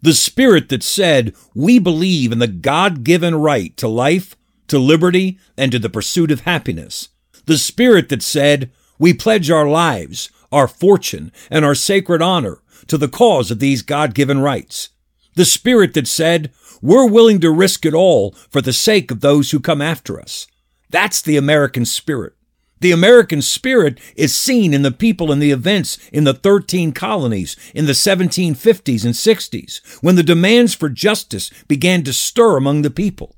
The spirit that said, we believe in the God given right to life, to liberty, and to the pursuit of happiness. The spirit that said, we pledge our lives, our fortune, and our sacred honor to the cause of these God given rights. The spirit that said, we're willing to risk it all for the sake of those who come after us. That's the American spirit. The American spirit is seen in the people and the events in the 13 colonies in the 1750s and 60s, when the demands for justice began to stir among the people.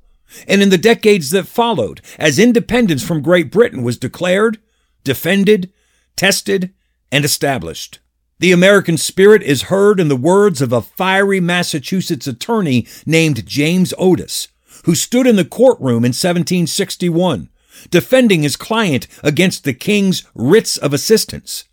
And in the decades that followed, as independence from Great Britain was declared, defended, tested, and established. The American spirit is heard in the words of a fiery Massachusetts attorney named James Otis, who stood in the courtroom in 1761 defending his client against the king's writs of assistance.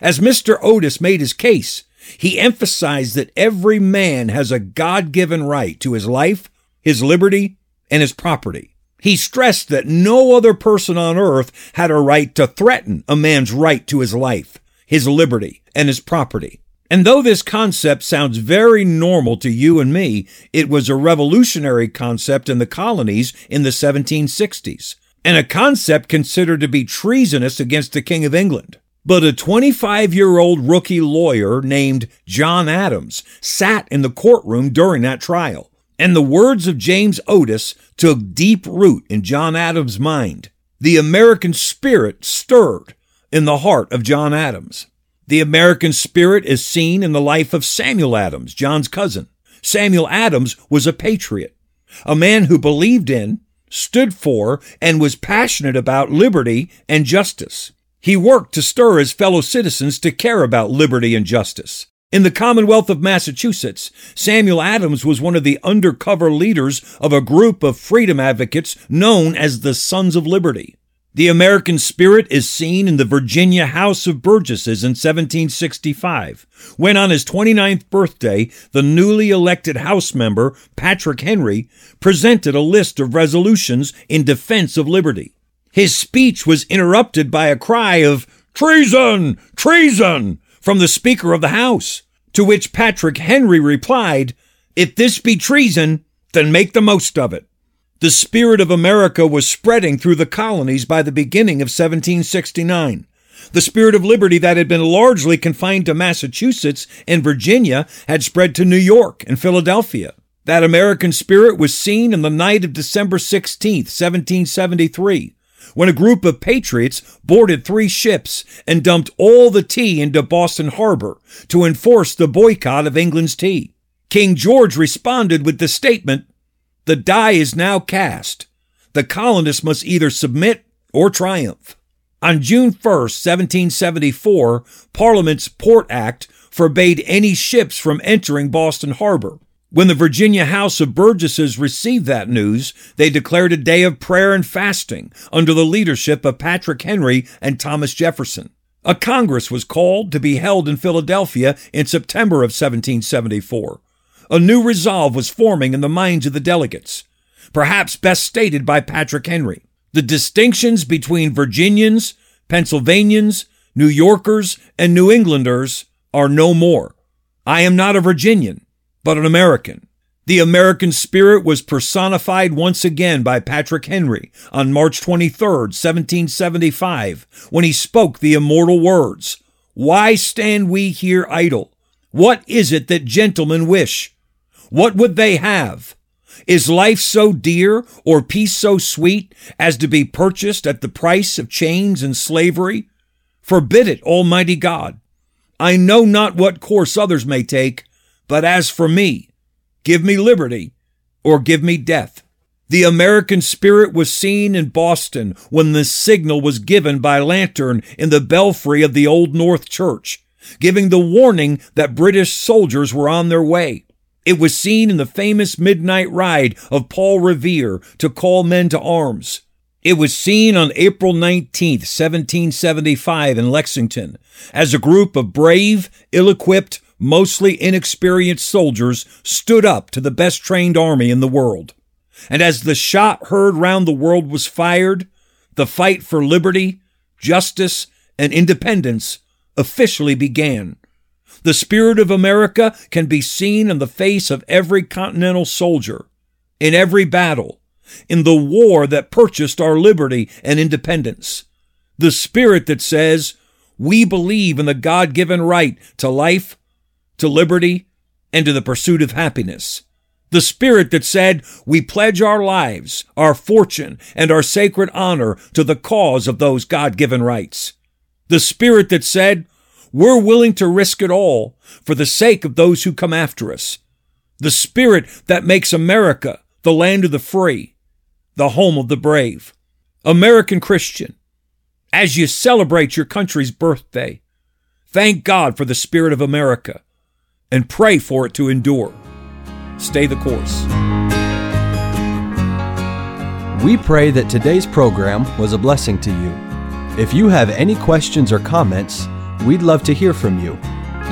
As Mr. Otis made his case, he emphasized that every man has a God given right to his life, his liberty, and his property. He stressed that no other person on earth had a right to threaten a man's right to his life, his liberty, and his property. And though this concept sounds very normal to you and me, it was a revolutionary concept in the colonies in the 1760s and a concept considered to be treasonous against the King of England. But a 25 year old rookie lawyer named John Adams sat in the courtroom during that trial, and the words of James Otis took deep root in John Adams' mind. The American spirit stirred in the heart of John Adams. The American spirit is seen in the life of Samuel Adams, John's cousin. Samuel Adams was a patriot, a man who believed in stood for, and was passionate about liberty and justice. He worked to stir his fellow citizens to care about liberty and justice. In the Commonwealth of Massachusetts, Samuel Adams was one of the undercover leaders of a group of freedom advocates known as the Sons of Liberty. The American spirit is seen in the Virginia House of Burgesses in 1765, when on his 29th birthday, the newly elected House member, Patrick Henry, presented a list of resolutions in defense of liberty. His speech was interrupted by a cry of treason, treason from the Speaker of the House, to which Patrick Henry replied, If this be treason, then make the most of it. The spirit of America was spreading through the colonies by the beginning of 1769. The spirit of liberty that had been largely confined to Massachusetts and Virginia had spread to New York and Philadelphia. That American spirit was seen in the night of December 16, 1773, when a group of patriots boarded three ships and dumped all the tea into Boston Harbor to enforce the boycott of England's tea. King George responded with the statement the die is now cast. The colonists must either submit or triumph. On June 1, 1774, Parliament's Port Act forbade any ships from entering Boston Harbor. When the Virginia House of Burgesses received that news, they declared a day of prayer and fasting under the leadership of Patrick Henry and Thomas Jefferson. A Congress was called to be held in Philadelphia in September of 1774. A new resolve was forming in the minds of the delegates, perhaps best stated by Patrick Henry. The distinctions between Virginians, Pennsylvanians, New Yorkers, and New Englanders are no more. I am not a Virginian, but an American. The American spirit was personified once again by Patrick Henry on March 23, 1775, when he spoke the immortal words, Why stand we here idle? What is it that gentlemen wish? What would they have? Is life so dear or peace so sweet as to be purchased at the price of chains and slavery? Forbid it, Almighty God. I know not what course others may take, but as for me, give me liberty or give me death. The American spirit was seen in Boston when the signal was given by lantern in the belfry of the Old North Church, giving the warning that British soldiers were on their way. It was seen in the famous midnight ride of Paul Revere to call men to arms. It was seen on April 19, 1775 in Lexington as a group of brave, ill-equipped, mostly inexperienced soldiers stood up to the best trained army in the world. And as the shot heard round the world was fired, the fight for liberty, justice, and independence officially began. The spirit of America can be seen in the face of every continental soldier, in every battle, in the war that purchased our liberty and independence. The spirit that says, we believe in the God given right to life, to liberty, and to the pursuit of happiness. The spirit that said, we pledge our lives, our fortune, and our sacred honor to the cause of those God given rights. The spirit that said, we're willing to risk it all for the sake of those who come after us. The spirit that makes America the land of the free, the home of the brave. American Christian, as you celebrate your country's birthday, thank God for the spirit of America and pray for it to endure. Stay the course. We pray that today's program was a blessing to you. If you have any questions or comments, we'd love to hear from you.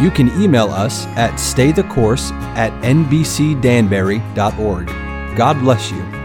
You can email us at staythecourse at nbcdanbury.org. God bless you.